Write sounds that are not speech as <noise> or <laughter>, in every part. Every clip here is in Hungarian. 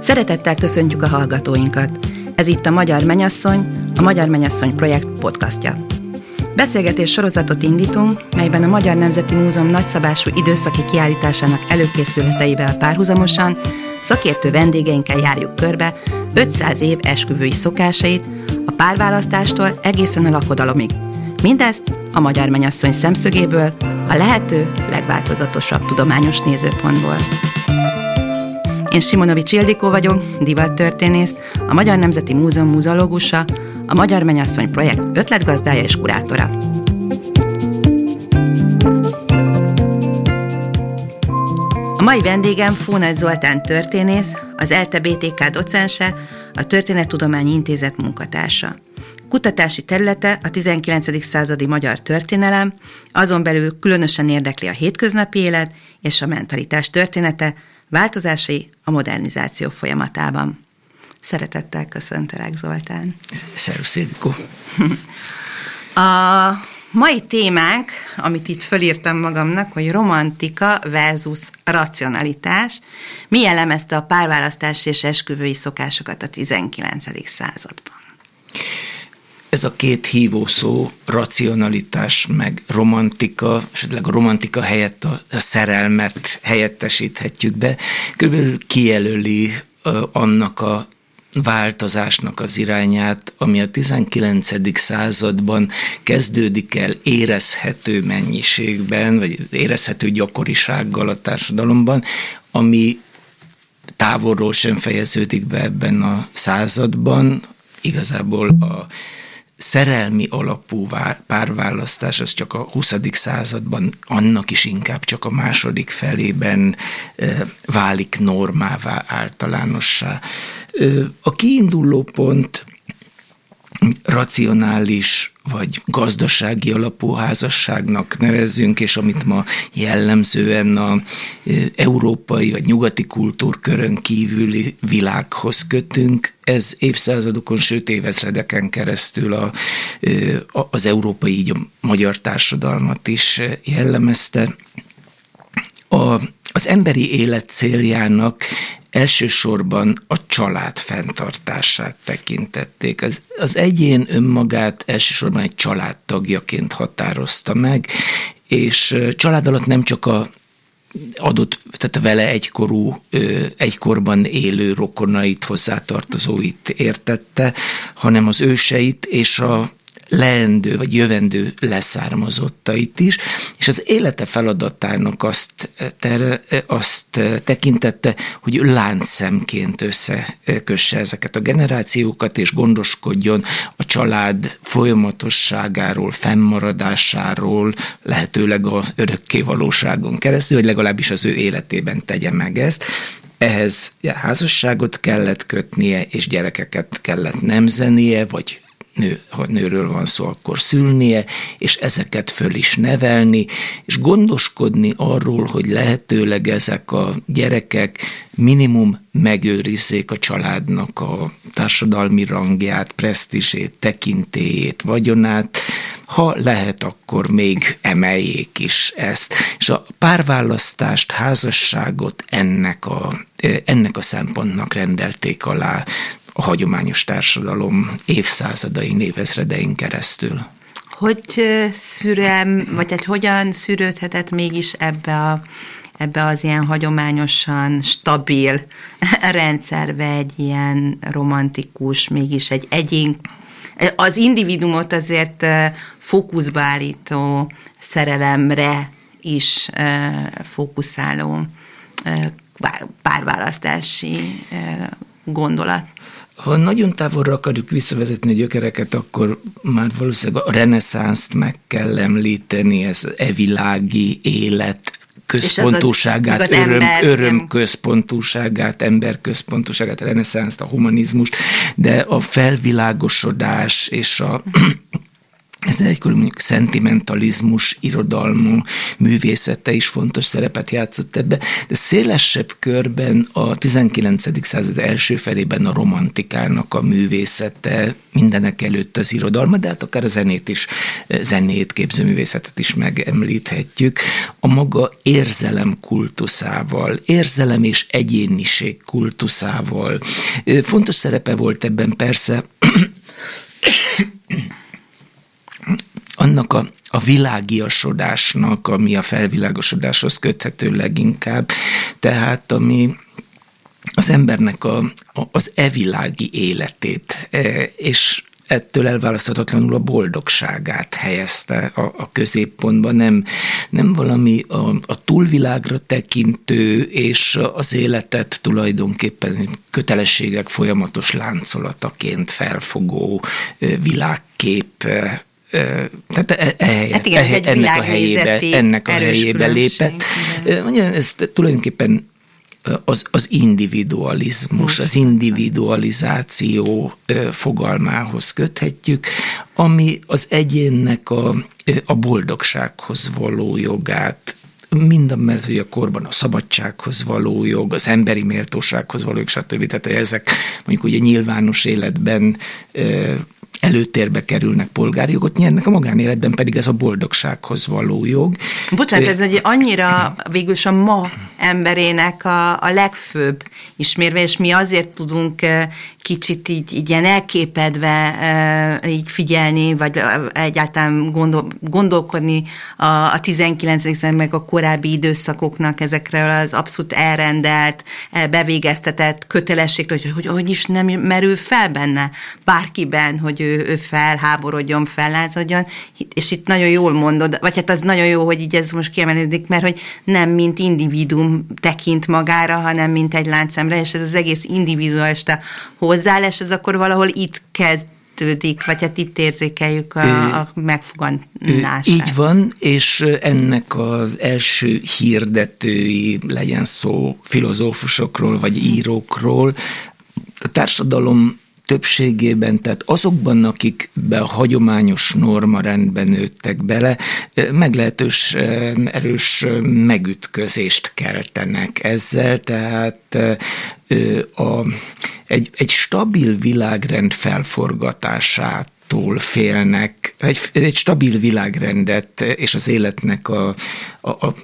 Szeretettel köszöntjük a hallgatóinkat. Ez itt a Magyar Menyasszony, a Magyar Menyasszony projekt podcastja. Beszélgetés sorozatot indítunk, melyben a Magyar Nemzeti Múzeum nagyszabású időszaki kiállításának előkészületeivel párhuzamosan szakértő vendégeinkkel járjuk körbe 500 év esküvői szokásait, a párválasztástól egészen a lakodalomig. Mindezt a Magyar Menyasszony szemszögéből, a lehető legváltozatosabb tudományos nézőpontból. Én Simonovics Ildikó vagyok, divattörténész, a Magyar Nemzeti Múzeum múzeológusa, a Magyar Menyasszony projekt ötletgazdája és kurátora. A mai vendégem Fónagy Zoltán történész, az ELTE BTK docense, a Történettudományi Intézet munkatársa. Kutatási területe a 19. századi magyar történelem, azon belül különösen érdekli a hétköznapi élet és a mentalitás története, változásai a modernizáció folyamatában. Szeretettel köszöntelek, Zoltán. Szervusz, Ildikó. A mai témánk, amit itt fölírtam magamnak, hogy romantika versus racionalitás, mi jellemezte a párválasztási és esküvői szokásokat a 19. században? Ez a két hívó szó, racionalitás meg romantika, esetleg a romantika helyett a szerelmet helyettesíthetjük be, körülbelül kijelöli annak a változásnak az irányát, ami a 19. században kezdődik el érezhető mennyiségben, vagy érezhető gyakorisággal a társadalomban, ami távolról sem fejeződik be ebben a században, igazából a szerelmi alapú párválasztás az csak a 20. században, annak is inkább csak a második felében válik normává, általánossá. A kiinduló pont racionális vagy gazdasági alapú házasságnak nevezünk, és amit ma jellemzően a európai vagy nyugati kultúrkörön kívüli világhoz kötünk, ez évszázadokon, sőt évezredeken keresztül a, az európai, így a magyar társadalmat is jellemezte. A, az emberi élet céljának elsősorban a család fenntartását tekintették. Az, az egyén önmagát elsősorban egy családtagjaként határozta meg, és család alatt nem csak a adott, tehát vele egykorú, egykorban élő rokonait, hozzátartozóit értette, hanem az őseit és a leendő vagy jövendő leszármazottait is, és az élete feladatának azt, ter, azt tekintette, hogy láncszemként összekösse ezeket a generációkat, és gondoskodjon a család folyamatosságáról, fennmaradásáról, lehetőleg az örökké valóságon keresztül, hogy legalábbis az ő életében tegye meg ezt. Ehhez házasságot kellett kötnie, és gyerekeket kellett nemzenie, vagy nő, ha nőről van szó, akkor szülnie, és ezeket föl is nevelni, és gondoskodni arról, hogy lehetőleg ezek a gyerekek minimum megőrizzék a családnak a társadalmi rangját, presztisét, tekintélyét, vagyonát, ha lehet, akkor még emeljék is ezt. És a párválasztást, házasságot ennek a, ennek a szempontnak rendelték alá a hagyományos társadalom évszázadai, névezredein keresztül. Hogy szürem, vagy hát hogyan szűrődhetett mégis ebbe a ebbe az ilyen hagyományosan stabil <laughs> rendszerbe egy ilyen romantikus, mégis egy egyén, az individumot azért fókuszba állító szerelemre is fókuszáló párválasztási gondolat. Ha nagyon távolra akarjuk visszavezetni a gyökereket, akkor már valószínűleg a reneszánszt meg kell említeni, ez evilági élet központúságát, az az, öröm, ember, öröm központúságát, ember központúságát, reneszánszt, a humanizmust, de a felvilágosodás és a ez egykor mondjuk szentimentalizmus, irodalmú művészete is fontos szerepet játszott ebbe, de szélesebb körben a 19. század első felében a romantikának a művészete, mindenek előtt az irodalma, de hát akár a zenét is, zenét, képzőművészetet is megemlíthetjük, a maga érzelem kultuszával, érzelem és egyéniség kultuszával. Fontos szerepe volt ebben persze annak a, a világiasodásnak, ami a felvilágosodáshoz köthető leginkább, tehát ami az embernek a, a, az evilági életét, e, és ettől elválaszthatatlanul a boldogságát helyezte a, a középpontba, nem, nem valami a, a túlvilágra tekintő és az életet tulajdonképpen kötelességek folyamatos láncolataként felfogó e, világkép e, tehát e, e, hát igen, e, ennek a helyébe, ennek a helyébe lépett. Igen. Ez tulajdonképpen az, az individualizmus, az individualizáció fogalmához köthetjük, ami az egyénnek a, a boldogsághoz való jogát mind mert hogy a korban a szabadsághoz való jog, az emberi méltósághoz való jog, stb. Tehát ezek mondjuk ugye nyilvános életben előtérbe kerülnek, polgári jogot nyernek, a magánéletben pedig ez a boldogsághoz való jog. Bocsánat, ez egy annyira végülis a ma emberének a, a legfőbb ismérve, és mi azért tudunk kicsit így, így ilyen elképedve így figyelni, vagy egyáltalán gondol, gondolkodni a, a 19. meg a korábbi időszakoknak ezekről az abszolút elrendelt, bevégeztetett kötelességről, hogy, hogy hogy is nem merül fel benne bárkiben, hogy ő, ő felháborodjon, fellázadjon, és itt nagyon jól mondod, vagy hát az nagyon jó, hogy így ez most kiemelődik, mert hogy nem mint individuum tekint magára, hanem mint egy láncemre, és ez az egész individualista hozzáállás, ez akkor valahol itt kezd vagy hát itt érzékeljük a, a megfogalmazását. Így van, és ennek az első hirdetői, legyen szó filozófusokról vagy írókról, a társadalom többségében, tehát azokban, akik be a hagyományos norma rendben nőttek bele, meglehetős erős megütközést keltenek ezzel, tehát a, egy, egy stabil világrend felforgatását tól félnek, egy, egy stabil világrendet és az életnek a, a, a,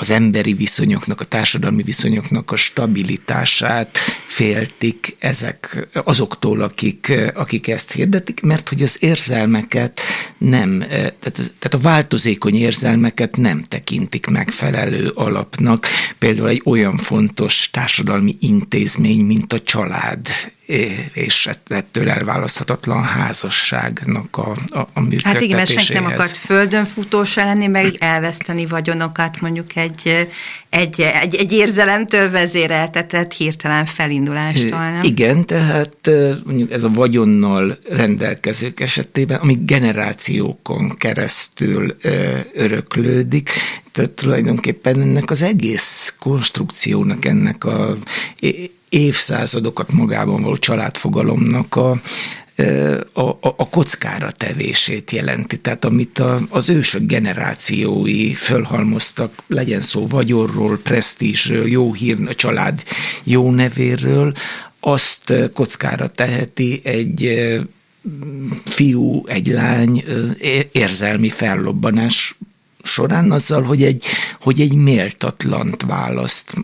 az emberi viszonyoknak, a társadalmi viszonyoknak a stabilitását féltik ezek azoktól, akik, akik ezt hirdetik, mert hogy az érzelmeket nem, tehát, tehát a változékony érzelmeket nem tekintik megfelelő alapnak. Például egy olyan fontos társadalmi intézmény, mint a család és ettől elválaszthatatlan házasságnak a, a, a működtetéséhez. Hát igen, mert senki nem akart földön futósa lenni, meg elveszteni vagyonokat mondjuk egy, egy, egy, egy érzelemtől vezéreltetett hirtelen felindulástól. Nem? Igen, tehát mondjuk ez a vagyonnal rendelkezők esetében, ami generációkon keresztül öröklődik, tehát tulajdonképpen ennek az egész konstrukciónak, ennek a évszázadokat magában való családfogalomnak a, a, a, a kockára tevését jelenti. Tehát amit a, az ősök generációi fölhalmoztak, legyen szó vagyorról, presztízsről, jó hír, a család jó nevéről, azt kockára teheti egy fiú, egy lány érzelmi fellobbanás során azzal, hogy egy, hogy egy méltatlant választ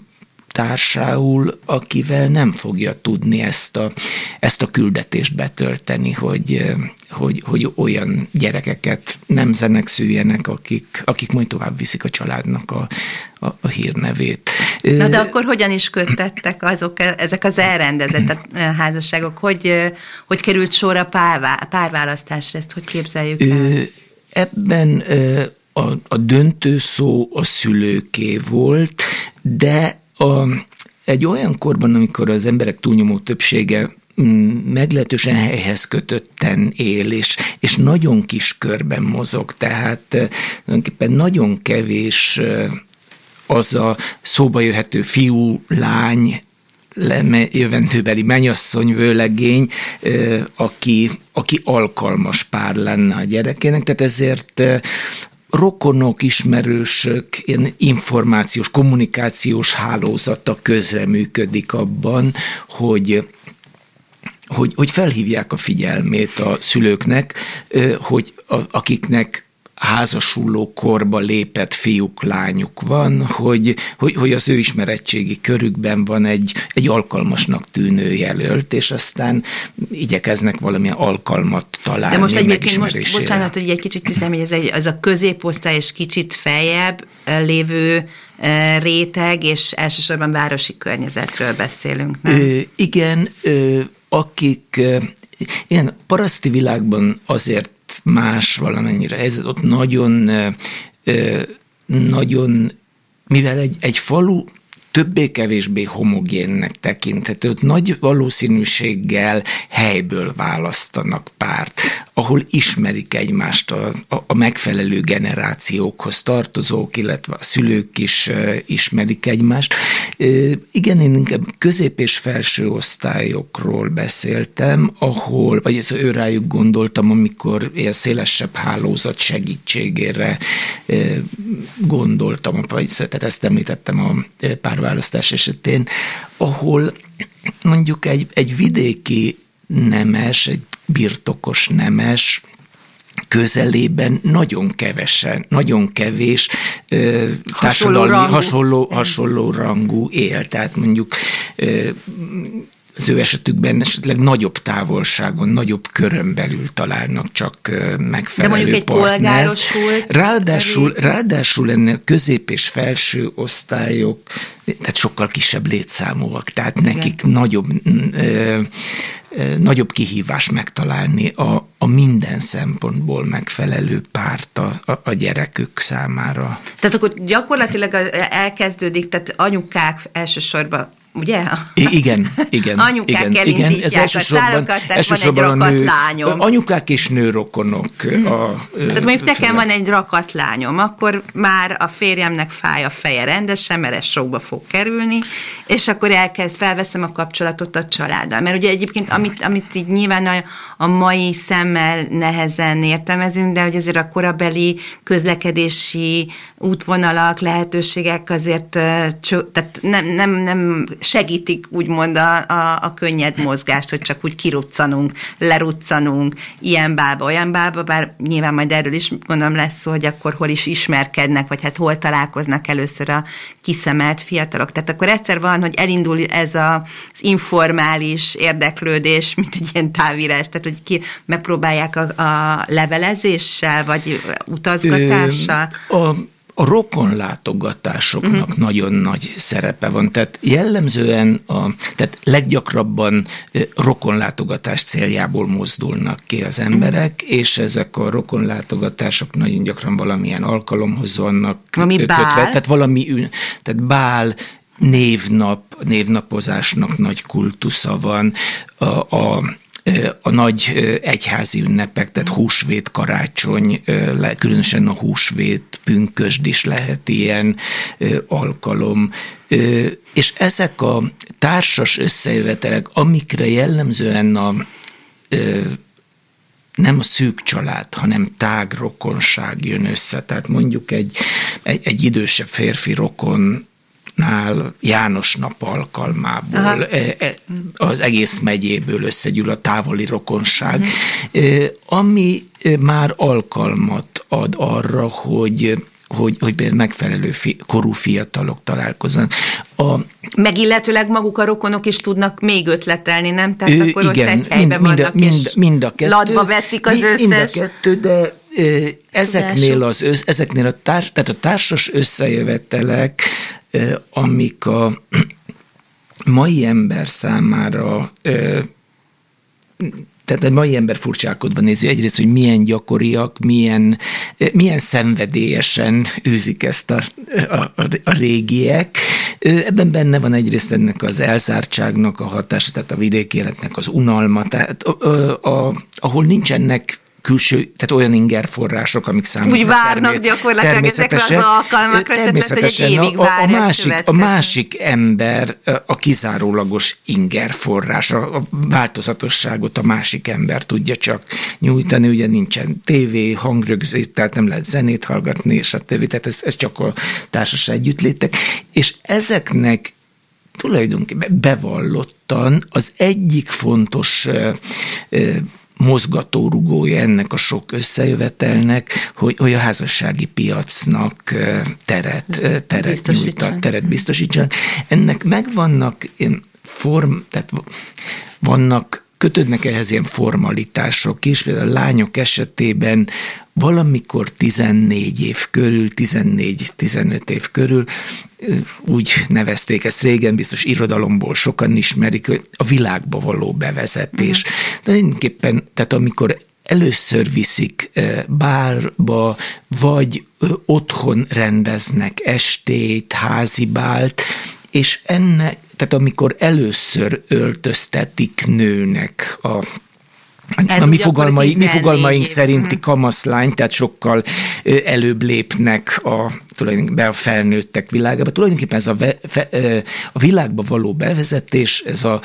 társául, akivel nem fogja tudni ezt a, ezt a küldetést betölteni, hogy, hogy, hogy olyan gyerekeket nemzenek szüljenek, akik, akik majd tovább viszik a családnak a, a, a hírnevét. Na de akkor hogyan is köttettek azok, ezek az elrendezett házasságok? Hogy, hogy került sor a párvá, párválasztásra? Ezt hogy képzeljük el? Ebben a, a döntő szó a szülőké volt, de a, egy olyan korban, amikor az emberek túlnyomó többsége mm, meglehetősen helyhez kötötten él, és, és nagyon kis körben mozog, tehát eh, tulajdonképpen nagyon kevés eh, az a szóba jöhető fiú, lány, jövendőbeli menyasszony, vőlegény, eh, aki, aki alkalmas pár lenne a gyerekének, tehát ezért rokonok, ismerősök, ilyen információs, kommunikációs hálózata közreműködik abban, hogy hogy, hogy felhívják a figyelmét a szülőknek, hogy a, akiknek házasuló korba lépett fiúk, lányuk van, hogy, hogy, hogy az ő ismerettségi körükben van egy, egy alkalmasnak tűnő jelölt, és aztán igyekeznek valamilyen alkalmat találni. De most egyébként most, bocsánat, hogy egy kicsit tisztem, hogy ez, egy, az a középosztály és kicsit feljebb lévő réteg, és elsősorban városi környezetről beszélünk, nem? Ö, igen, ö, akik ilyen paraszti világban azért más valamennyire. Ez ott nagyon, nagyon, mivel egy, egy falu többé-kevésbé homogénnek tekinthető, ott nagy valószínűséggel helyből választanak párt, ahol ismerik egymást a, a, a megfelelő generációkhoz tartozók, illetve a szülők is ismerik egymást. Igen, én inkább közép- és felső osztályokról beszéltem, ahol, vagy ez őrájuk gondoltam, amikor ilyen szélesebb hálózat segítségére uh, gondoltam, vagy tehát ezt említettem a pár párválasztás esetén, ahol mondjuk egy, egy vidéki nemes, egy birtokos nemes, közelében nagyon kevesen, nagyon kevés ö, hasonló, rangú. hasonló, hasonló rangú él. Tehát mondjuk ö, az ő esetükben esetleg nagyobb távolságon, nagyobb körön belül találnak csak megfelelő De mondjuk egy partner. Ráadásul, ráadásul ennél közép és felső osztályok, tehát sokkal kisebb létszámúak, tehát Igen. nekik nagyobb, ö, ö, nagyobb kihívás megtalálni a, a minden szempontból megfelelő párt a, a, a gyerekük számára. Tehát akkor gyakorlatilag elkezdődik, tehát anyukák elsősorban ugye? I- igen, igen. Anyukák igen, igen. Ez a szállakat, tehát van egy rakat nő, lányom. Anyukák és nőrokonok. Hmm. A, tehát mondjuk nekem van egy rakat lányom, akkor már a férjemnek fáj a feje rendesen, mert ez sokba fog kerülni, és akkor elkezd, felveszem a kapcsolatot a családdal. Mert ugye egyébként, amit, amit így nyilván a, a mai szemmel nehezen értelmezünk, de hogy azért a korabeli közlekedési útvonalak, lehetőségek azért, tehát nem, nem, nem segítik úgymond a, a, a könnyed mozgást, hogy csak úgy kiruccanunk, leruccanunk, ilyen bába, olyan bába, bár nyilván majd erről is gondolom lesz szó, hogy akkor hol is ismerkednek, vagy hát hol találkoznak először a kiszemelt fiatalok. Tehát akkor egyszer van, hogy elindul ez a, az informális érdeklődés, mint egy ilyen távírás, tehát hogy ki megpróbálják a, a levelezéssel, vagy utazgatással. Ö, a a rokonlátogatásoknak uh-huh. nagyon nagy szerepe van. Tehát jellemzően, a, tehát leggyakrabban rokonlátogatás céljából mozdulnak ki az emberek, uh-huh. és ezek a rokonlátogatások nagyon gyakran valamilyen alkalomhoz vannak Ami kötve. Bál. Tehát valami, tehát bál, névnap, névnapozásnak nagy kultusza van, a, a a nagy egyházi ünnepek, tehát húsvét, karácsony, különösen a húsvét, pünkösd is lehet ilyen alkalom. És ezek a társas összejövetelek, amikre jellemzően a nem a szűk család, hanem tág rokonság jön össze. Tehát mondjuk egy, egy, egy idősebb férfi rokon nál János nap alkalmából Aha. E, e, az egész megyéből összegyűl a távoli rokonság, uh ami már alkalmat ad arra, hogy hogy, hogy megfelelő fi, korú fiatalok találkoznak. A, Meg illetőleg maguk a rokonok is tudnak még ötletelni, nem? Tehát ő, akkor igen, ott egy helyben mind, vannak, mind, és mind a kettő, ladba vetik az összes. Mind a kettő, de ezeknél, az, ezeknél a, társ, tehát a társas összejövetelek amik a mai ember számára tehát a mai ember furcsálkodva nézi egyrészt, hogy milyen gyakoriak, milyen, milyen szenvedélyesen űzik ezt a, a, a régiek. Ebben benne van egyrészt ennek az elzártságnak a hatása, tehát a vidéki életnek az unalma, tehát a, a, ahol nincsenek külső, tehát olyan ingerforrások, amik számukra Úgy várnak termé- gyakorlatilag ezekre az alkalmakra, természetesen hogy egy évig a, a, másik, a másik ember a kizárólagos ingerforrás, a, a változatosságot a másik ember tudja csak nyújtani, ugye nincsen tévé, hangrögzés, tehát nem lehet zenét hallgatni, és a tévé, tehát ez, ez csak a társas együttlétek, és ezeknek tulajdonképpen bevallottan az egyik fontos mozgatórugója ennek a sok összejövetelnek, hogy, hogy a házassági piacnak teret, teret nyújtat, teret biztosítsanak. Ennek megvannak form, tehát vannak kötődnek ehhez ilyen formalitások is, például a lányok esetében valamikor 14 év körül, 14-15 év körül úgy nevezték ezt régen, biztos irodalomból sokan ismerik, hogy a világba való bevezetés. Mm. De tulajdonképpen, tehát amikor először viszik bárba, vagy otthon rendeznek estét, házibált, és ennek, tehát amikor először öltöztetik nőnek a ez a mi, fogalmai, mi fogalmaink év. szerinti mhm. kamaszlány, tehát sokkal előbb lépnek a, tulajdonképpen a felnőttek világába. Tulajdonképpen ez a, fe, a világba való bevezetés, ez a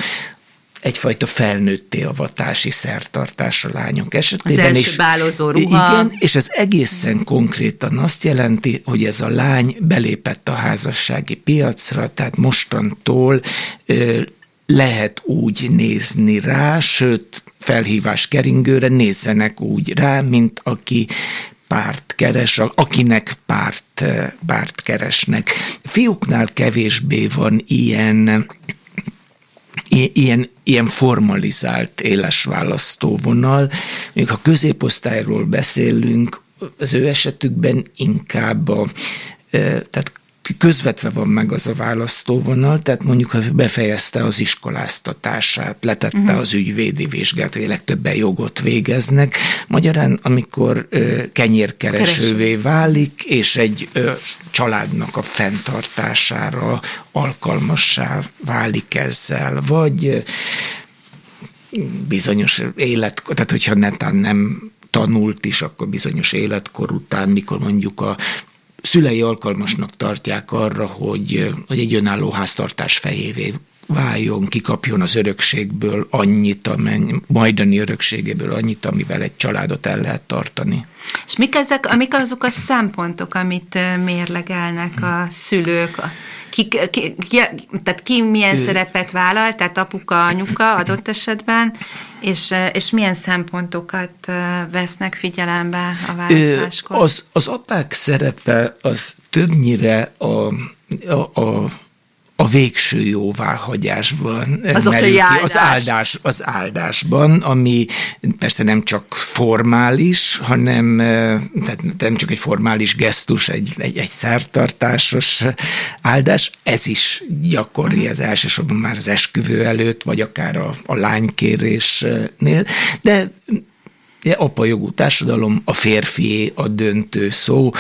egyfajta felnőtté avatási szertartás a lányok esetében. Az első és, bálozó ruha. Igen, és ez egészen konkrétan azt jelenti, hogy ez a lány belépett a házassági piacra, tehát mostantól lehet úgy nézni rá, sőt, felhívás keringőre nézzenek úgy rá, mint aki párt keres, akinek párt, párt keresnek. Fiúknál kevésbé van ilyen ilyen, ilyen formalizált éles választóvonal. Még ha középosztályról beszélünk, az ő esetükben inkább a, tehát közvetve van meg az a választóvonal, tehát mondjuk, ha befejezte az iskoláztatását, letette uh-huh. az ügyvédi vizsgát, vagy legtöbben jogot végeznek. Magyarán, amikor ö, kenyérkeresővé válik, és egy ö, családnak a fenntartására alkalmassá válik ezzel, vagy bizonyos élet, tehát hogyha netán nem tanult is, akkor bizonyos életkor után, mikor mondjuk a szülei alkalmasnak tartják arra, hogy, hogy egy önálló háztartás fejévé váljon, kikapjon az örökségből annyit, amennyi, majdani örökségéből annyit, amivel egy családot el lehet tartani. És mik, ezek, amik azok a szempontok, amit mérlegelnek a szülők, a ki, ki, ki, tehát ki milyen ő, szerepet vállal, tehát apuka, anyuka adott esetben, és, és milyen szempontokat vesznek figyelembe a választáskor? Az, az apák szerepe az többnyire a, a, a a végső jóváhagyásban az merül ki, az, áldás, az áldásban, ami persze nem csak formális, hanem tehát nem csak egy formális gesztus, egy, egy, egy szertartásos áldás, ez is gyakori, ez elsősorban már az esküvő előtt, vagy akár a, a lánykérésnél, de apa jogú társadalom, a férfié a döntő szó,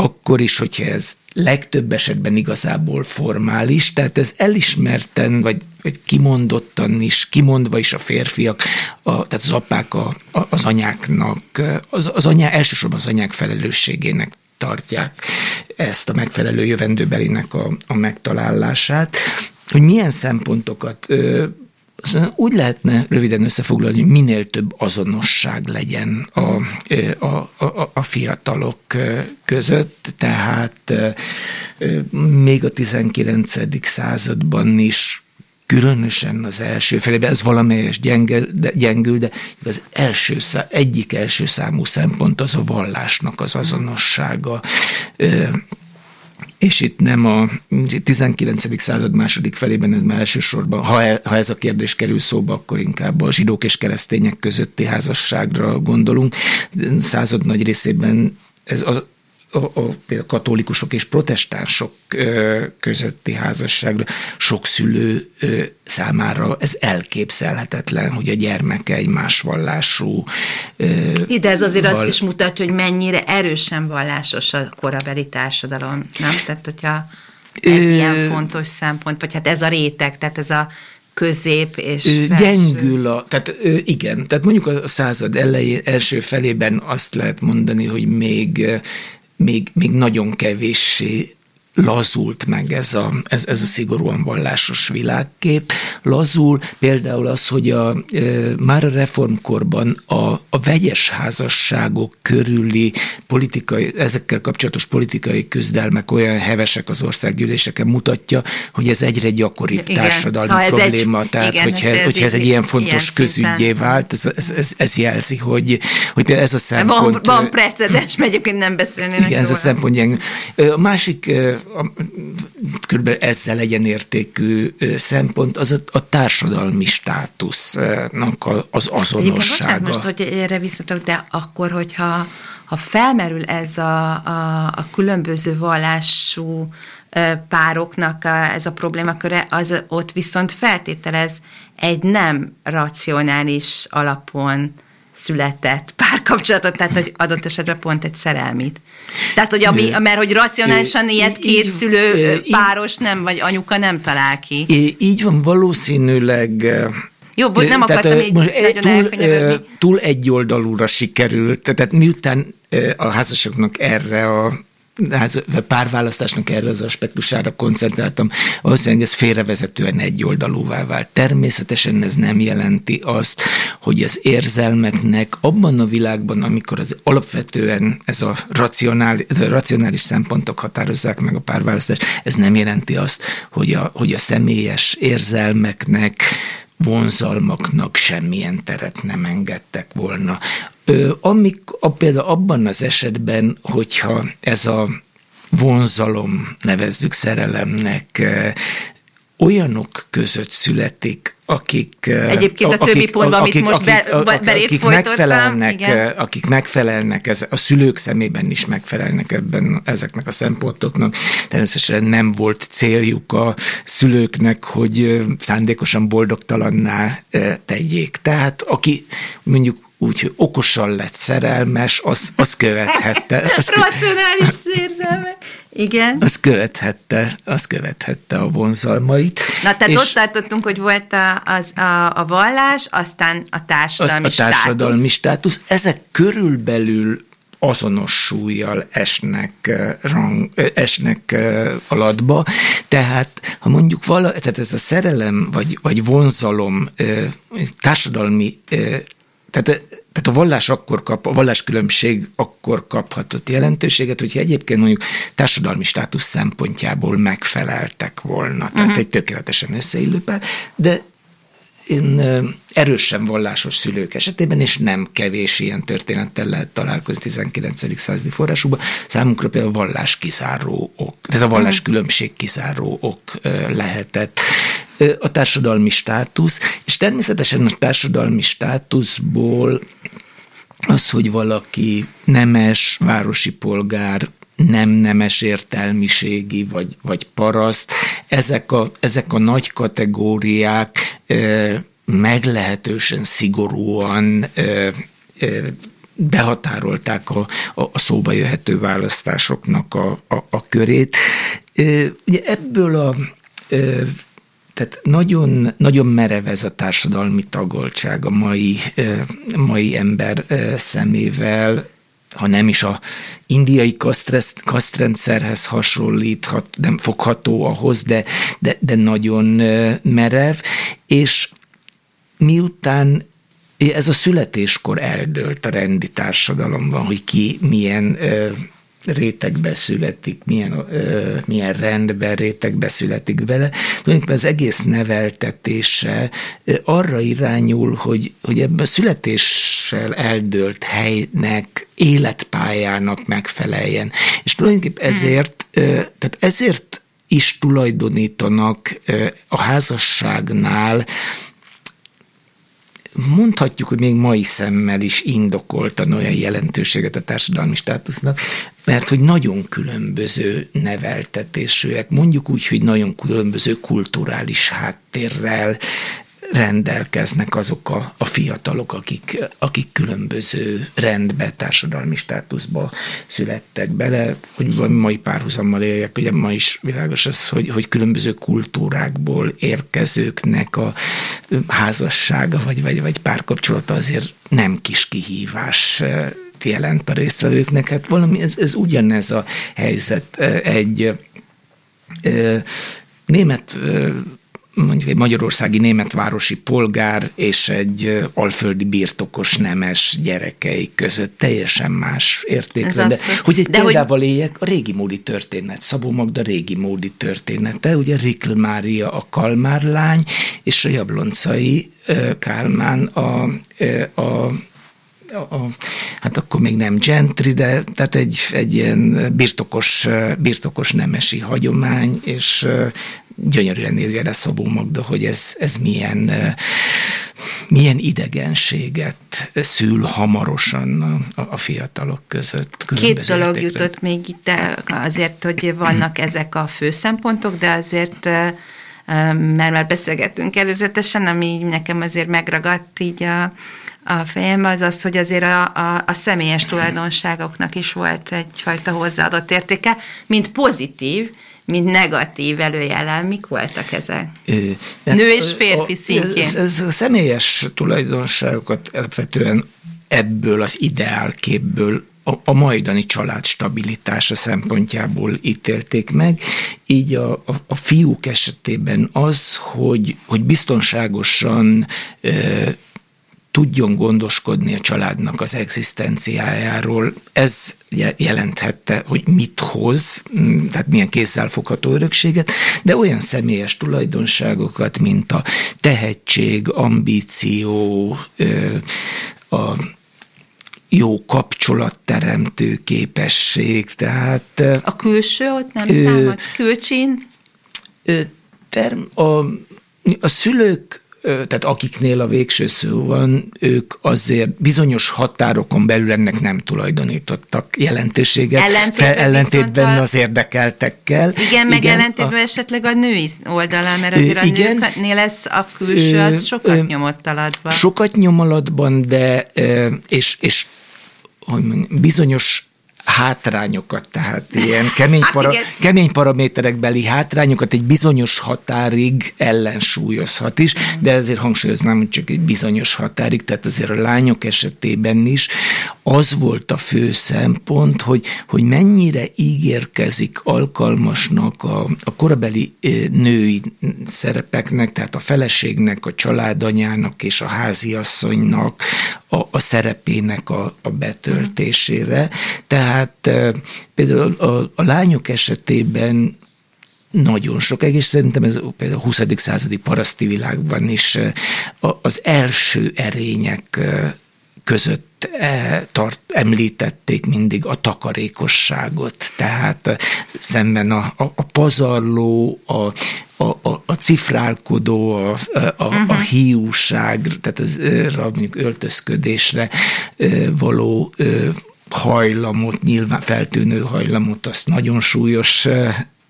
akkor is, hogyha ez legtöbb esetben igazából formális, tehát ez elismerten, vagy, vagy kimondottan is, kimondva is a férfiak, a, tehát az apák a, a, az anyáknak, az, az anyá, elsősorban az anyák felelősségének tartják ezt a megfelelő jövendőbelinek a, a megtalálását, hogy milyen szempontokat ö, úgy lehetne röviden összefoglalni, hogy minél több azonosság legyen a, a, a, a fiatalok között, tehát még a 19. században is különösen az első felében, ez valamelyes gyenge, de, gyengül, de az első szá, egyik első számú szempont az a vallásnak az azonossága és itt nem a 19. század második felében, ez már elsősorban, ha, el, ha ez a kérdés kerül szóba, akkor inkább a zsidók és keresztények közötti házasságra gondolunk. Század nagy részében ez a, a, a, a katolikusok és protestánsok közötti házasságra sok szülő számára ez elképzelhetetlen, hogy a gyermeke egy más vallású. Ide ez azért val- azt is mutatja, hogy mennyire erősen vallásos a korabeli társadalom, nem? Tehát, hogyha ez ö, ilyen fontos szempont, vagy hát ez a réteg, tehát ez a közép és felső. Gyengül a, tehát igen, tehát mondjuk a század elején, első felében azt lehet mondani, hogy még, még, még nagyon kevéssé lazult meg ez a, ez, ez a szigorúan vallásos világkép. Lazul például az, hogy a, e, már a reformkorban a, a vegyes házasságok körüli politikai, ezekkel kapcsolatos politikai küzdelmek olyan hevesek az országgyűléseken mutatja, hogy ez egyre gyakoribb igen. társadalmi ez probléma. Egy, tehát, igen, hogyha, ez, hogyha ez egy ilyen fontos ilyen közügyé vált, ez, ez, ez, ez jelzi, hogy, hogy ez a szempont... Van, van precedens, mert egyébként nem beszélnének Igen, róla. ez a szempont. A másik kb. ezzel egyenértékű szempont az a, a társadalmi státusznak az azonossága. Egyébként, most, hogy erre visszatok, de akkor, hogyha ha felmerül ez a, a, a különböző vallású pároknak a, ez a problémaköre, az ott viszont feltételez egy nem racionális alapon született párkapcsolatot, tehát hogy adott esetben pont egy szerelmit. Tehát, hogy ami, mert hogy racionálisan ilyet két így, szülő páros nem, vagy anyuka nem talál ki. Így van, valószínűleg jó, bocs, nem akartam tehát, így most nagyon túl, túl egyoldalúra sikerült, tehát miután a házasoknak erre a párválasztásnak erre az aspektusára koncentráltam, valószínűleg ez félrevezetően egyoldalúvá vált. Természetesen ez nem jelenti azt, hogy az érzelmeknek abban a világban, amikor az alapvetően ez a racionális, a racionális szempontok határozzák meg a párválasztást, ez nem jelenti azt, hogy a, hogy a személyes érzelmeknek vonzalmaknak semmilyen teret nem engedtek volna. Amik, a, például abban az esetben, hogyha ez a vonzalom, nevezzük szerelemnek, olyanok között születik, akik... Egyébként a akik, többi pontban, akik, amit most akik, be, belép akik megfelelnek, igen. akik megfelelnek, ez, a szülők szemében is megfelelnek ebben ezeknek a szempontoknak. Természetesen nem volt céljuk a szülőknek, hogy szándékosan boldogtalanná tegyék. Tehát aki mondjuk úgy, hogy okosan lett szerelmes, az, az követhette. <laughs> Az Racionális érzelmek. Igen. Az követhette, az követhette a vonzalmait. Na, tehát és ott tartottunk, hogy volt a, az, a, a vallás, aztán a társadalmi a, a társadalmi státusz. státusz. Ezek körülbelül azonos súlyjal esnek, rang, esnek alatba. Tehát, ha mondjuk vala, tehát ez a szerelem vagy, vagy vonzalom társadalmi tehát, tehát a vallás akkor kap, a valláskülönbség akkor kaphatott jelentőséget, hogyha egyébként mondjuk társadalmi státusz szempontjából megfeleltek volna. Tehát uh-huh. egy tökéletesen összeillő pár, de én erősen vallásos szülők esetében, és nem kevés ilyen történettel lehet találkozni 19. századi forrásukban, számunkra például a vallás kizáró ok, tehát a vallás különbség kizáró ok lehetett a társadalmi státusz, és természetesen a társadalmi státuszból az, hogy valaki nemes, városi polgár, nem nemes értelmiségi, vagy, vagy paraszt, ezek a, ezek a nagy kategóriák e, meglehetősen szigorúan e, e, behatárolták a, a, a szóba jöhető választásoknak a, a, a körét. Ugye ebből a tehát nagyon, nagyon merev ez a társadalmi tagoltság a mai, mai ember szemével, ha nem is a indiai kasztrendszerhez hasonlíthat, nem fogható ahhoz, de, de, de nagyon merev, és miután ez a születéskor eldőlt a rendi társadalomban, hogy ki milyen rétegbe születik, milyen, ö, milyen rendben rétegbe születik vele. Tulajdonképpen az egész neveltetése arra irányul, hogy, hogy ebben a születéssel eldőlt helynek, életpályának megfeleljen. És tulajdonképpen hmm. ezért, ö, tehát ezért is tulajdonítanak a házasságnál mondhatjuk, hogy még mai szemmel is indokoltan olyan jelentőséget a társadalmi státusznak, mert hogy nagyon különböző neveltetésűek, mondjuk úgy, hogy nagyon különböző kulturális háttérrel rendelkeznek azok a, a fiatalok, akik, akik különböző rendbe, társadalmi státuszba születtek bele, hogy mai párhuzammal éljek, ugye ma is világos az, hogy, hogy különböző kultúrákból érkezőknek a házassága vagy, vagy, vagy párkapcsolata azért nem kis kihívás jelent a résztvevőknek. Hát valami, ez, ez ugyanez a helyzet. Egy német mondjuk egy magyarországi németvárosi polgár és egy alföldi birtokos nemes gyerekei között teljesen más érték van. De hogy egy de példával hogy... éljek, a régi módi történet, Szabó Magda régi módi története, ugye Rikl Mária a Kalmár lány, és a Jabloncai Kálmán a, a a, a, hát akkor még nem gentry, de tehát egy, egy ilyen birtokos, birtokos nemesi hagyomány, és gyönyörűen írja le Szabó Magda, hogy ez, ez milyen, milyen idegenséget szül hamarosan a, a fiatalok között. Két dolog jutott még itt azért, hogy vannak <clears throat> ezek a fő szempontok, de azért mert már beszélgettünk előzetesen, ami nekem azért megragadt így a, a fejem, az az, hogy azért a, a, a személyes tulajdonságoknak is volt egyfajta hozzáadott értéke, mint pozitív, mint negatív előjelen. Mik voltak ezek? Nő és férfi szintjén. Ez, ez a személyes tulajdonságokat alapvetően ebből az ideálképből a, a majdani család stabilitása szempontjából ítélték meg. Így a, a, a fiúk esetében az, hogy, hogy biztonságosan tudjon gondoskodni a családnak az egzisztenciájáról. Ez jelenthette, hogy mit hoz, tehát milyen kézzelfogható örökséget, de olyan személyes tulajdonságokat, mint a tehetség, ambíció, a jó kapcsolatteremtő képesség, tehát... A külső ott nem ö, számad? Külcsin? Ö, term, a, a szülők tehát akiknél a végső szó van, ők azért bizonyos határokon belül ennek nem tulajdonítottak jelentőséget. Ellentétben, fel, ellentétben a... az érdekeltekkel. Igen, meg igen, ellentétben a... esetleg a női oldalán, mert azért igen, a nőknél ez a külső, az sokat ö, nyomott alatban. Sokat nyom alatban, de és, és hogy mondjam, bizonyos hátrányokat, tehát ilyen kemény, hát para, kemény paraméterekbeli hátrányokat egy bizonyos határig ellensúlyozhat is, de ezért hangsúlyoznám, hogy csak egy bizonyos határig, tehát azért a lányok esetében is. Az volt a fő szempont, hogy, hogy mennyire ígérkezik alkalmasnak a, a korabeli női szerepeknek, tehát a feleségnek, a családanyának és a háziasszonynak a, a szerepének a, a betöltésére. Tehát például a, a lányok esetében nagyon sok, és szerintem ez például a 20. századi paraszti világban is az első erények között tart, említették mindig a takarékosságot, tehát szemben a, a, a pazarló, a, a, a, a cifrálkodó, a, a, uh-huh. a mhm. hiúság, tehát az mondjuk öltözködésre való hajlamot, nyilván feltűnő hajlamot, azt nagyon súlyos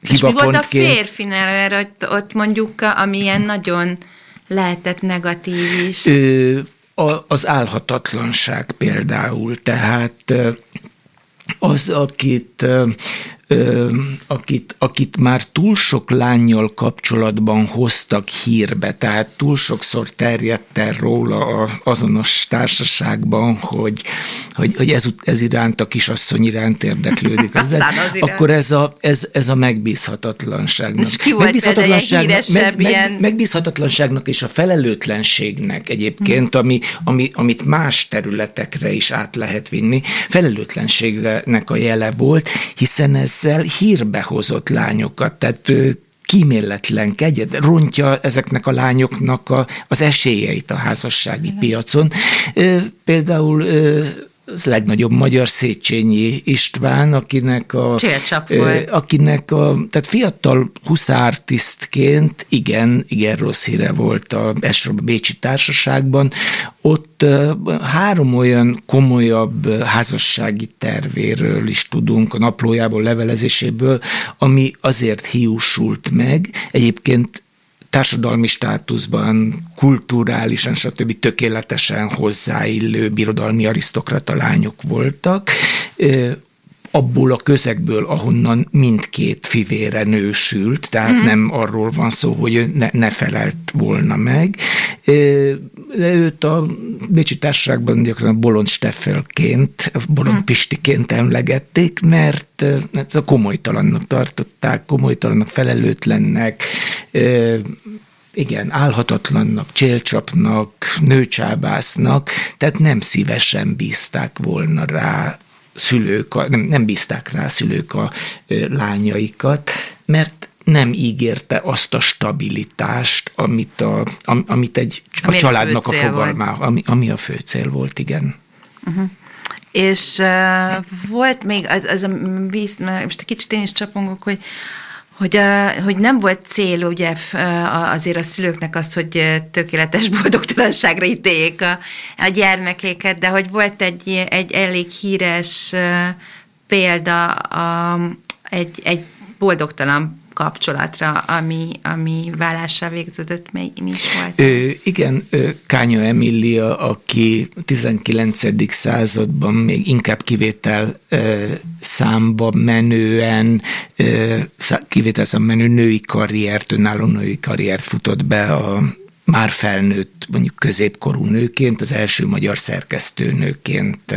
és mi volt a férfinál, mert ott, ott mondjuk, amilyen nagyon lehetett negatív is? Ö, a, az álhatatlanság például, tehát az, akit akit, akit már túl sok lányjal kapcsolatban hoztak hírbe, tehát túl sokszor terjedt el róla a azonos társaságban, hogy, hogy, hogy ez, ez iránt, a kisasszony iránt érdeklődik. <laughs> Az, az akkor ez a, ez, ez a megbízhatatlanságnak. És ki volt megbízhatatlanságnak, meg, meg, megbízhatatlanságnak és a felelőtlenségnek egyébként, ami, ami, amit más területekre is át lehet vinni, felelőtlenségnek a jele volt, hiszen ez ezzel hírbe hozott lányokat, tehát kíméletlen kegyed, rontja ezeknek a lányoknak a, az esélyeit a házassági piacon. Például az legnagyobb magyar Széchenyi István, akinek a... volt. Akinek a, tehát fiatal huszártisztként igen, igen rossz híre volt a, a Bécsi Társaságban. Ott három olyan komolyabb házassági tervéről is tudunk, a naplójából, levelezéséből, ami azért hiúsult meg. Egyébként társadalmi státuszban, kulturálisan, stb. tökéletesen hozzáillő birodalmi arisztokrata lányok voltak, abból a közegből, ahonnan mindkét fivére nősült, tehát mm. nem arról van szó, hogy ne, ne felelt volna meg. De őt a Bécsi Társaságban gyakran Bolond Steffelként, Bolond mm. Pistiként emlegették, mert hát a komolytalannak tartották, komolytalannak, felelőtlennek, igen, álhatatlannak, csélcsapnak, nőcsábásznak, tehát nem szívesen bízták volna rá szülők, nem, nem bízták rá szülők a lányaikat, mert nem ígérte azt a stabilitást, amit, a, amit egy a családnak a fogalmá, ami, ami a fő cél volt, igen. Uh-huh. És uh, volt még, az, az a víz, most egy kicsit én is csapongok, hogy hogy, a, hogy nem volt cél ugye azért a szülőknek az, hogy tökéletes <laughs> boldogtalanságra ítéljék a, a gyermekéket, de hogy volt egy, egy elég híres példa a, egy, egy boldogtalan kapcsolatra, ami, ami vállással végződött, mi, mi is volt? Ö, igen, Kánya Emília, aki 19. században még inkább kivétel ö, számba menően, ö, kivétel számba menő női karriert, önálló női karriert futott be a már felnőtt, mondjuk középkorú nőként, az első magyar szerkesztőnőként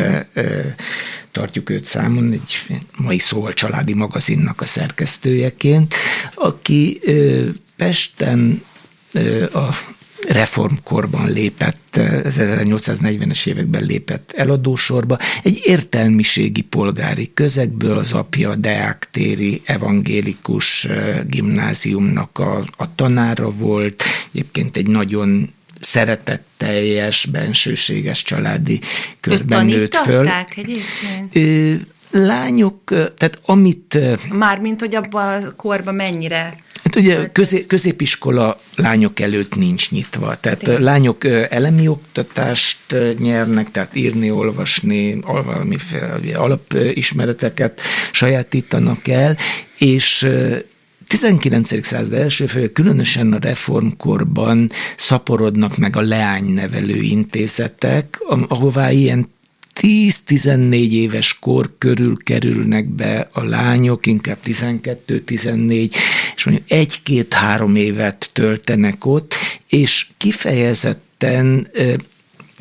tartjuk őt számon, egy mai szóval családi magazinnak a szerkesztőjeként, aki Pesten a reformkorban lépett, 1840-es években lépett eladósorba, egy értelmiségi polgári közegből az apja Deák téri evangélikus gimnáziumnak a, a tanára volt, egyébként egy nagyon szeretetteljes, bensőséges családi körben nőtt föl. egyébként? Lányok, tehát amit... Mármint, hogy abban a korban mennyire Hát ugye közé, középiskola lányok előtt nincs nyitva, tehát Tényleg. lányok elemi oktatást nyernek, tehát írni, olvasni, valamiféle alapismereteket sajátítanak el, és 19. század első fél, különösen a reformkorban szaporodnak meg a leánynevelő intézetek, ahová ilyen 10-14 éves kor körül kerülnek be a lányok, inkább 12-14, és mondjuk egy-két-három évet töltenek ott, és kifejezetten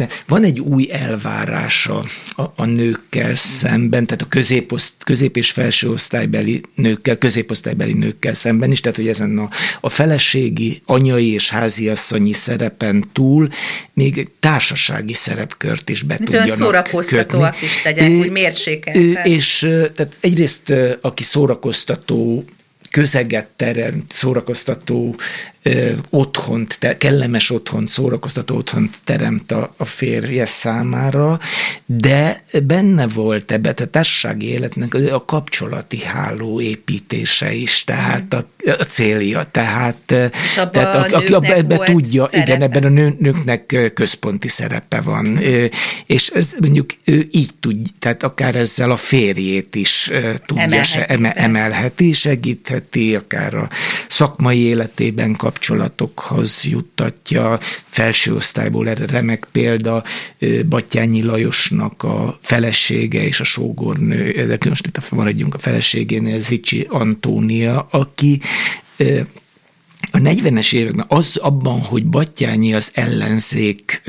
de van egy új elvárása a, a nőkkel szemben, tehát a középoszt, közép- és felső osztálybeli nőkkel, középosztálybeli nőkkel szemben is, tehát hogy ezen a, a feleségi, anyai és háziasszonyi szerepen túl még társasági szerepkört is be Mit tudjanak szórakoztatóak kötni. is tegyek, úgy mérsékelten. És tehát egyrészt aki szórakoztató közeget teremt, szórakoztató ö, otthont, te, kellemes otthont, szórakoztató otthont teremt a, a férje számára, de benne volt ebbe a társasági életnek a kapcsolati háló építése is, tehát a, a célja, tehát, tehát a, aki ebbe tudja, szerepe. igen, ebben a nő, nőknek központi szerepe van, és ez mondjuk így tud, tehát akár ezzel a férjét is tudja, emelheti, emelheti segítheti, akár a szakmai életében kapcsolatokhoz juttatja. Felső osztályból erre remek példa Batyányi Lajosnak a felesége és a sógornő, de most itt maradjunk a feleségénél, Zicsi Antónia, aki a 40-es években az abban, hogy Batyányi az ellenzék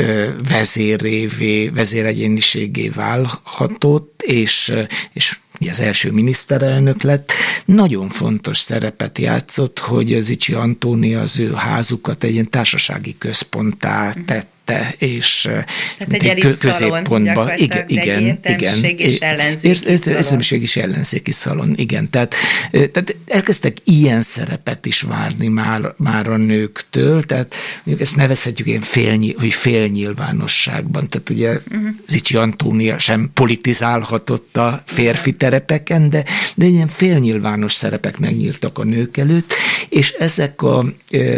vezérévé, vezéregyéniségé válhatott, és, és ugye az első miniszterelnök lett, nagyon fontos szerepet játszott, hogy az Icsi Antónia az ő házukat egy ilyen társasági központtá tett tette, és Tehát egy, középpontban. Igen, igen, igen. és ellenzéki Értelmiség és ellenzéki szalon, igen. Tehát, tehát elkezdtek ilyen szerepet is várni már, már a nőktől, tehát mondjuk ezt nevezhetjük ilyen fél, hogy félnyilvánosságban. Tehát ugye uh-huh. Zicsi Antónia sem politizálhatott a férfi terepeken, de, de ilyen félnyilvános szerepek megnyíltak a nők előtt, és ezek a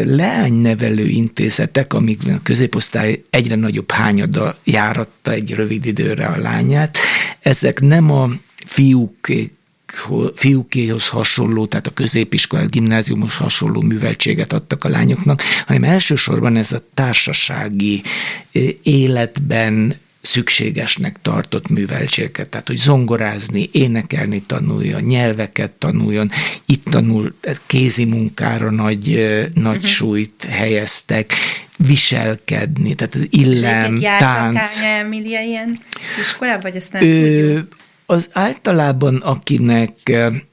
leánynevelő intézetek, amik a középosztály egyre nagyobb hányada járatta egy rövid időre a lányát. Ezek nem a fiúk fiúkéhoz hasonló, tehát a középiskolát, gimnáziumos hasonló műveltséget adtak a lányoknak, hanem elsősorban ez a társasági életben szükségesnek tartott műveltséget, tehát hogy zongorázni, énekelni tanuljon, nyelveket tanuljon, itt tanul, kézi munkára nagy, nagy uh-huh. súlyt helyeztek, viselkedni, tehát az illem, tánc. Kánya Emilia ilyen iskolába, vagy ezt nem ő, Az általában, akinek,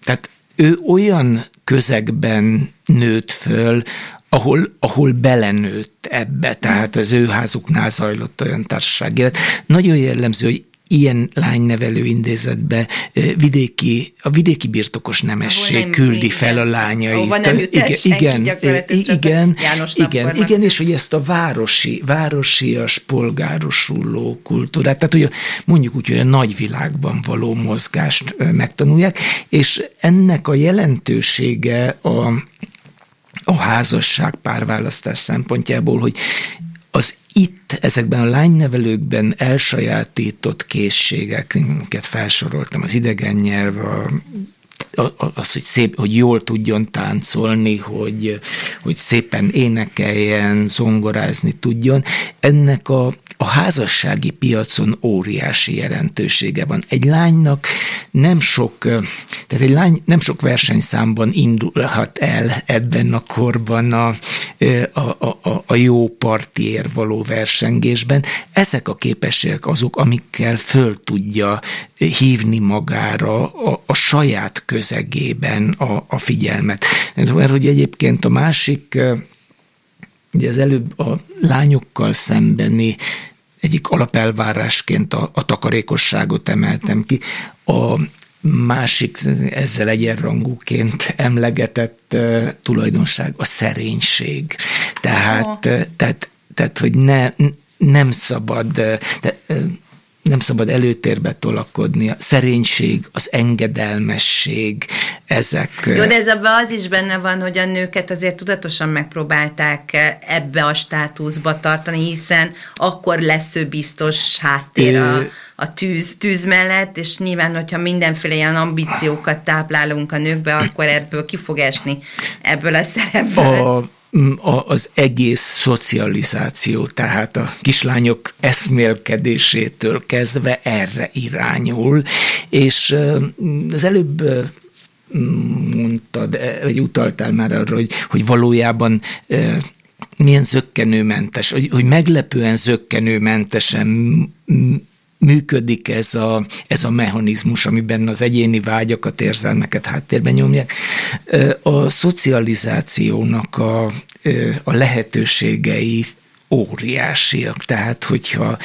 tehát ő olyan közegben nőtt föl, ahol, ahol belenőtt ebbe, tehát az ő házuknál zajlott olyan társaság élet. Nagyon jellemző, hogy ilyen lánynevelő intézetbe vidéki, a vidéki birtokos nemesség küldi igen, fel a lányait. Nem igen, igen, igen, igen, igen, és hogy ezt a városi, városias, polgárosuló kultúrát, tehát hogy mondjuk úgy, hogy a nagyvilágban való mozgást megtanulják, és ennek a jelentősége a a házasság párválasztás szempontjából, hogy az itt ezekben a lánynevelőkben elsajátított készségeket felsoroltam, az idegen nyelv, a az, hogy, szép, hogy jól tudjon táncolni, hogy, hogy szépen énekeljen, zongorázni tudjon. Ennek a, a házassági piacon óriási jelentősége van. Egy lánynak nem sok, tehát egy lány nem sok versenyszámban indulhat el ebben a korban a, a, a, a jó partiér való versengésben. Ezek a képességek azok, amikkel föl tudja hívni magára a, a saját közegében a, a figyelmet. Mert hogy egyébként a másik, ugye az előbb a lányokkal szembeni egyik alapelvárásként a, a takarékosságot emeltem ki. A másik ezzel egyenrangúként emlegetett uh, tulajdonság a szerénység. Tehát, oh. tehát, tehát hogy ne, nem szabad, de, nem szabad előtérbe tolakodni. A szerénység, az engedelmesség, ezek... Jó, de ez abban az is benne van, hogy a nőket azért tudatosan megpróbálták ebbe a státuszba tartani, hiszen akkor lesz ő biztos háttér a, a tűz, tűz mellett, és nyilván, hogyha mindenféle ilyen ambíciókat táplálunk a nőkbe, akkor ebből ki fog esni, ebből a szerepből. A az egész szocializáció, tehát a kislányok eszmélkedésétől kezdve erre irányul, és az előbb mondtad, vagy utaltál már arra, hogy, hogy valójában milyen zöggenőmentes, hogy, hogy meglepően zöggenőmentesen működik ez a, ez a mechanizmus, amiben az egyéni vágyakat, érzelmeket háttérben nyomják. A szocializációnak a, a lehetőségei óriásiak. Tehát, hogyha,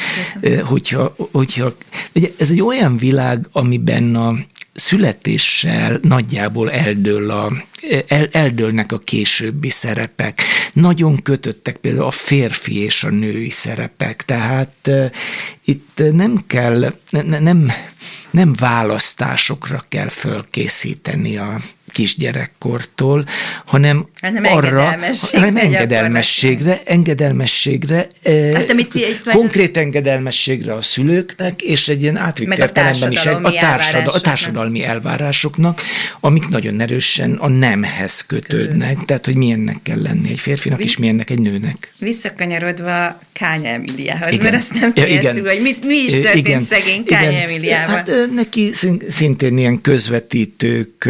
hogyha, hogyha ugye ez egy olyan világ, amiben a születéssel nagyjából eldől a, el, eldőlnek a későbbi szerepek. Nagyon kötöttek például a férfi és a női szerepek, tehát uh, itt nem kell, ne, nem, nem választásokra kell fölkészíteni a kisgyerekkortól, hanem, hanem arra, hanem engedelmességre, engedelmességre, hát, amit egy, konkrét engedelmességre a szülőknek, és egy ilyen átvitt értelemben is egy, a, társadal, a társadalmi elvárásoknak, amik nagyon erősen a nemhez kötődnek, Kötő. tehát hogy milyennek kell lenni egy férfinak, és milyennek egy nőnek. Visszakanyarodva Kánya Emiliához, igen. mert azt nem kérdeztük, hogy mit, mi is történt igen. szegény Kánya Emiliával. Hát neki szintén ilyen közvetítők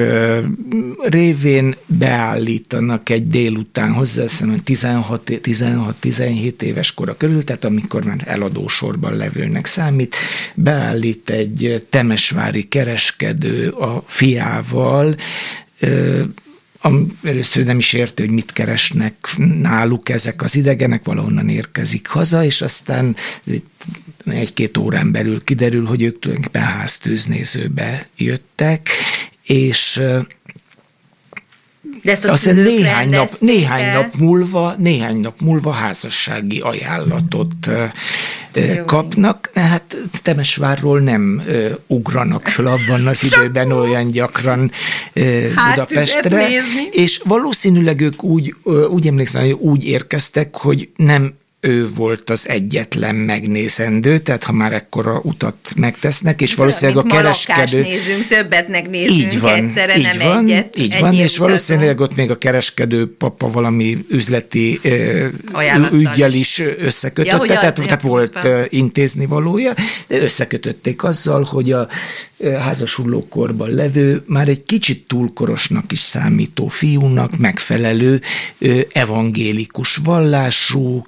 révén beállítanak egy délután hozzá, 16-17 éves kora körül, tehát amikor már eladósorban levőnek számít, beállít egy temesvári kereskedő a fiával, először nem is érti, hogy mit keresnek náluk ezek az idegenek, valahonnan érkezik haza, és aztán egy-két órán belül kiderül, hogy ők tulajdonképpen háztűznézőbe jöttek, és de ezt a Aztán néhány nap, néhány nap múlva, néhány nap múlva házassági ajánlatot kapnak. Hát Temesvárról nem uh, ugranak fel abban az időben olyan gyakran uh, Budapestre. Nézni. És valószínűleg ők úgy, uh, úgy emlékszem, hogy úgy érkeztek, hogy nem ő volt az egyetlen megnézendő, tehát ha már ekkora utat megtesznek, és Ez valószínűleg a kereskedő... nézünk, többet megnézünk így van, egyszerre, így nem van, egyet. Így van, és valószínűleg ott még a kereskedő papa valami üzleti ügyel is összekötötte, ja, tehát, tehát volt intézni valója, de összekötötték azzal, hogy a házasuló korban levő, már egy kicsit túlkorosnak is számító fiúnak megfelelő evangélikus vallású,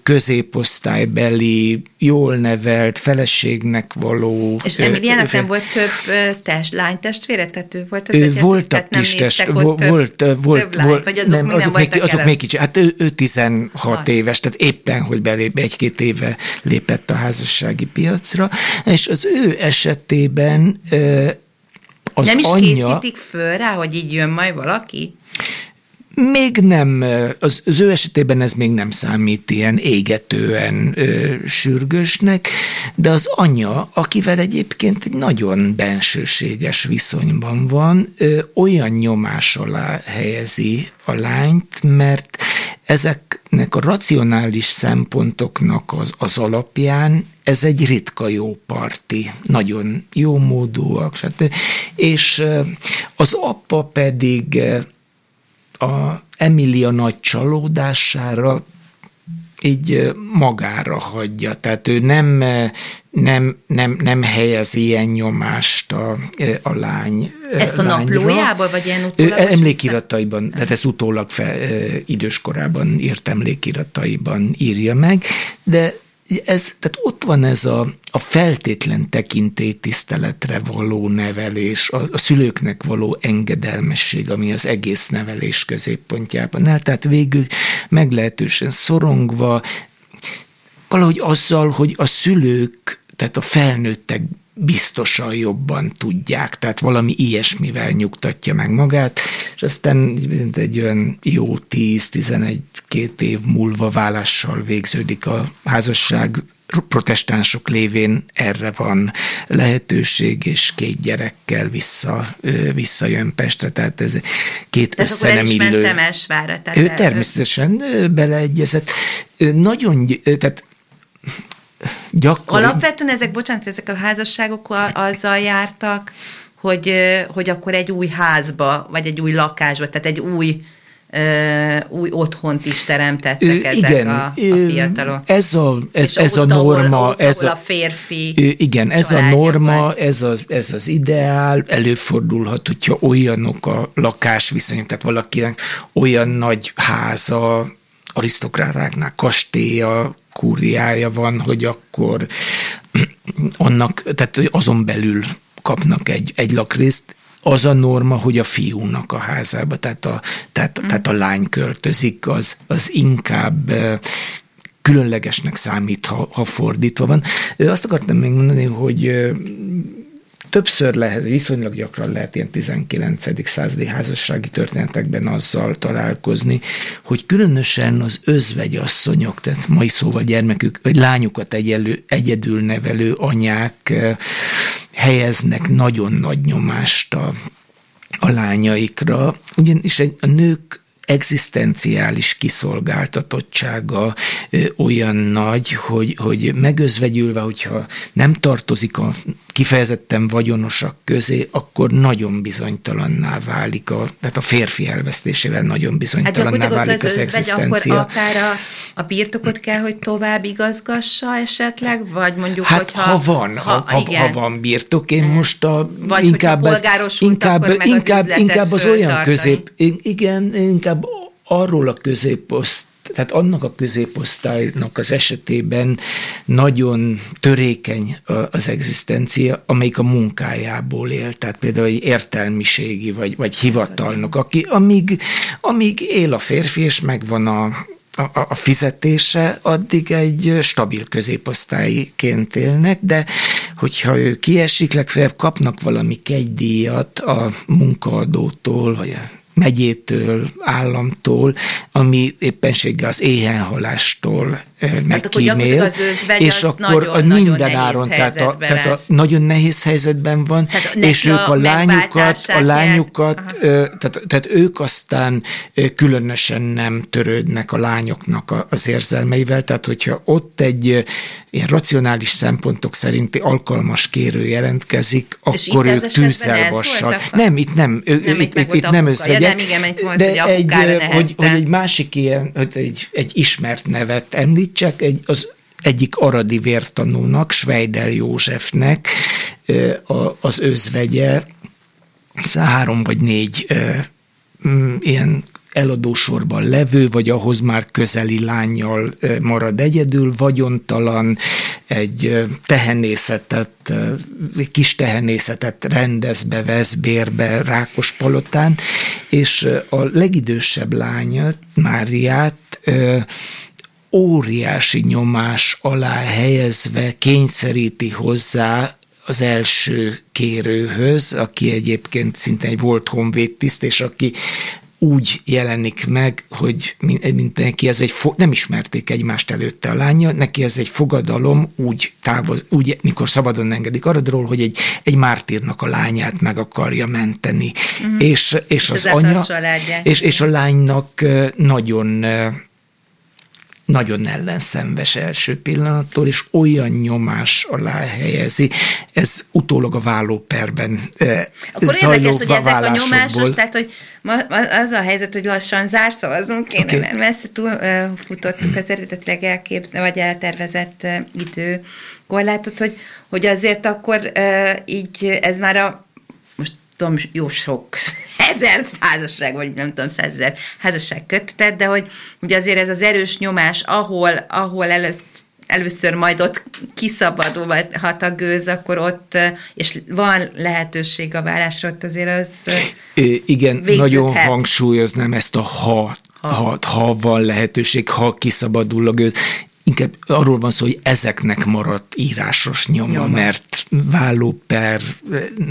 középosztálybeli, jól nevelt, feleségnek való. És Emiliának nem volt több test, lánytestvére? Tehát ő volt az egyetlen, voltak kis test, volt, volt, volt, lány, vagy azok nem, azok, még, azok még kicsi. Hát ő, ő 16 Hat. éves, tehát éppen, hogy belép, egy-két éve lépett a házassági piacra, és az ő esetében az Nem is anyja, készítik föl rá, hogy így jön majd valaki? Még nem, az, az ő esetében ez még nem számít ilyen égetően ö, sürgősnek, de az anya, akivel egyébként egy nagyon bensőséges viszonyban van, ö, olyan nyomás alá helyezi a lányt, mert ezeknek a racionális szempontoknak az, az alapján ez egy ritka jó parti, nagyon jó módúak, és az apa pedig a Emilia nagy csalódására így magára hagyja. Tehát ő nem, nem, nem, nem helyez ilyen nyomást a, a lány. Ezt a lányra. naplójából, vagy ilyen utólagos? Emlékirataiban, tehát ezt utólag fel, időskorában írt emlékirataiban írja meg, de ez, tehát ott van ez a, a feltétlen tekintélytiszteletre való nevelés, a, a szülőknek való engedelmesség, ami az egész nevelés középpontjában áll. Tehát végül meglehetősen szorongva, valahogy azzal, hogy a szülők, tehát a felnőttek biztosan jobban tudják, tehát valami ilyesmivel nyugtatja meg magát, és aztán egy olyan jó 10-11 két év múlva vállással végződik a házasság, protestánsok lévén erre van lehetőség, és két gyerekkel vissza, visszajön Pestre, tehát ez két tehát össze nem illő. Tehát ő természetesen beleegyezett. Nagyon, tehát gyakori... Alapvetően ezek, bocsánat, ezek a házasságok azzal jártak, hogy, hogy akkor egy új házba, vagy egy új lakásba, tehát egy új új otthont is teremtettek ezek igen, a, a fiatalok. Ez a, ez, ez a norma. Ahol, ez a, a férfi Igen, ez a norma, ez az, ez az ideál, előfordulhat, hogyha olyanok a lakásviszonyok, tehát valakinek olyan nagy háza, arisztokrátáknál kastélya, kúriája van, hogy akkor <clears throat> annak, tehát azon belül kapnak egy, egy lakrészt, az a norma, hogy a fiúnak a házába, tehát a, tehát, mm. tehát a lány költözik, az, az inkább különlegesnek számít, ha, ha fordítva van. Azt akartam még mondani, hogy többször lehet, viszonylag gyakran lehet ilyen 19. századi házassági történetekben azzal találkozni, hogy különösen az özvegyasszonyok, tehát mai szóval gyermekük, vagy lányukat egyelő, egyedül nevelő anyák helyeznek nagyon nagy nyomást a, a lányaikra, ugyanis egy, a nők egzisztenciális kiszolgáltatottsága olyan nagy, hogy, hogy megözvegyülve, hogyha nem tartozik a kifejezetten vagyonosak közé, akkor nagyon bizonytalanná válik, a, tehát a férfi elvesztésével nagyon bizonytalanná hát válik az, az egzisztencia. Akkor akár a, a birtokot kell, hogy tovább igazgassa esetleg, vagy mondjuk, hát, hogyha... ha van, ha, ha, igen. ha van birtok, én most a, vagy inkább, az, inkább, inkább, az inkább az olyan közép, igen, inkább arról a középoszt tehát annak a középosztálynak az esetében nagyon törékeny az egzisztencia, amelyik a munkájából él, tehát például egy értelmiségi vagy, vagy hivatalnok, aki amíg, amíg él a férfi, és megvan a, a, a fizetése, addig egy stabil középosztályként élnek, de hogyha ő kiesik, legfeljebb kapnak valami kegydíjat a munkaadótól, vagy a megyétől, államtól, ami éppenséggel az éhenhalástól megkímél, az és az akkor nagyon, minden nagyon áron, tehát a, tehát a nagyon nehéz helyzetben van, tehát és ők a lányukat, a lányukat, tehát, tehát ők aztán különösen nem törődnek a lányoknak az érzelmeivel, tehát hogyha ott egy ilyen racionális szempontok szerinti alkalmas kérő jelentkezik, és akkor ők tűzzel vassal. Nem, itt nem, nem itt, itt, itt, nem összegyek. Nem, igen, volt, de hogy, egy, hogy, hogy egy másik ilyen, hogy egy, egy ismert nevet említsek, egy, az egyik aradi vértanúnak, Sveidel Józsefnek az özvegye, három vagy négy ilyen eladósorban levő, vagy ahhoz már közeli lányjal marad egyedül, vagyontalan, egy tehenészetet, kis tehenészetet rendez be, vesz bérbe Rákos palotán, és a legidősebb lánya, Máriát, óriási nyomás alá helyezve kényszeríti hozzá az első kérőhöz, aki egyébként szinte egy volt honvédtiszt, és aki úgy jelenik meg, hogy mint neki ez egy, nem ismerték egymást előtte a lánya, neki ez egy fogadalom, úgy távoz, úgy, mikor szabadon engedik arradról, hogy egy, egy mártírnak a lányát meg akarja menteni. Uh-huh. És, és, és az anya, és, és a lánynak nagyon nagyon ellenszenves első pillanattól, és olyan nyomás alá helyezi. Ez utólag a vállóperben eh, Akkor érdekes, hogy ezek a nyomások, tehát hogy ma, az a helyzet, hogy lassan zárszavazunk kéne, okay. mert messze túl uh, futottuk az eredetileg elképzelni, vagy eltervezett uh, időkorlátot, hogy, hogy azért akkor uh, így ez már a tudom, jó sok <laughs> ezer házasság, vagy nem tudom, százezer házasság kötetett, de hogy ugye azért ez az erős nyomás, ahol, ahol előtt először majd ott kiszabadulhat a gőz, akkor ott, és van lehetőség a vállásra, ott azért az é, Igen, végződhet. nagyon hangsúlyoznám ezt a ha, ha. Ha, ha van lehetőség, ha kiszabadul a gőz inkább arról van szó, hogy ezeknek maradt írásos nyoma, nyoma. mert vállóper,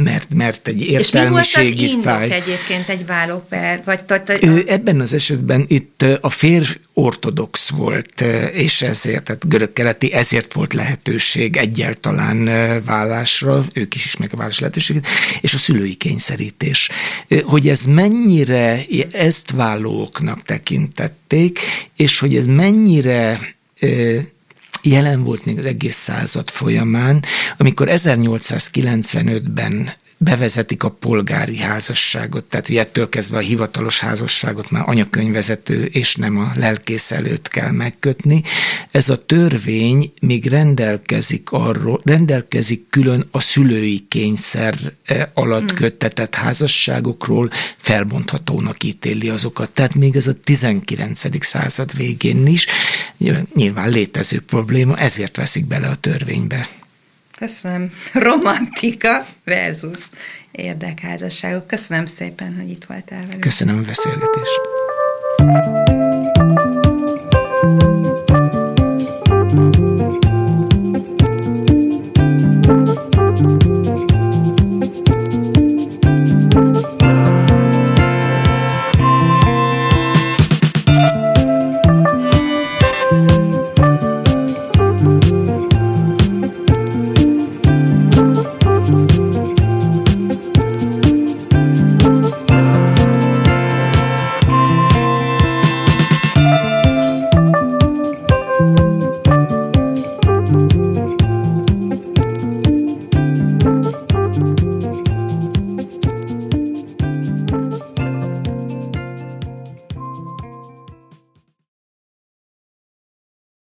mert, mert egy értelmiségi És mi volt az fáj. egyébként egy vállóper? Vagy tart, Ebben az esetben itt a férj ortodox volt, és ezért, tehát görög-keleti, ezért volt lehetőség egyáltalán vállásra, ők is ismerik a vállás lehetőséget, és a szülői kényszerítés. Hogy ez mennyire ezt vállóknak tekintették, és hogy ez mennyire jelen volt még az egész század folyamán, amikor 1895-ben bevezetik a polgári házasságot, tehát hogy ettől kezdve a hivatalos házasságot már anyakönyvezető és nem a lelkész előtt kell megkötni. Ez a törvény még rendelkezik arról, rendelkezik külön a szülői kényszer eh, alatt hmm. köttetett házasságokról, felbonthatónak ítéli azokat. Tehát még ez a 19. század végén is nyilván létező probléma, ezért veszik bele a törvénybe. Köszönöm. <laughs> Romantika versus érdekházasságok. Köszönöm szépen, hogy itt voltál velünk. Köszönöm a beszélgetést.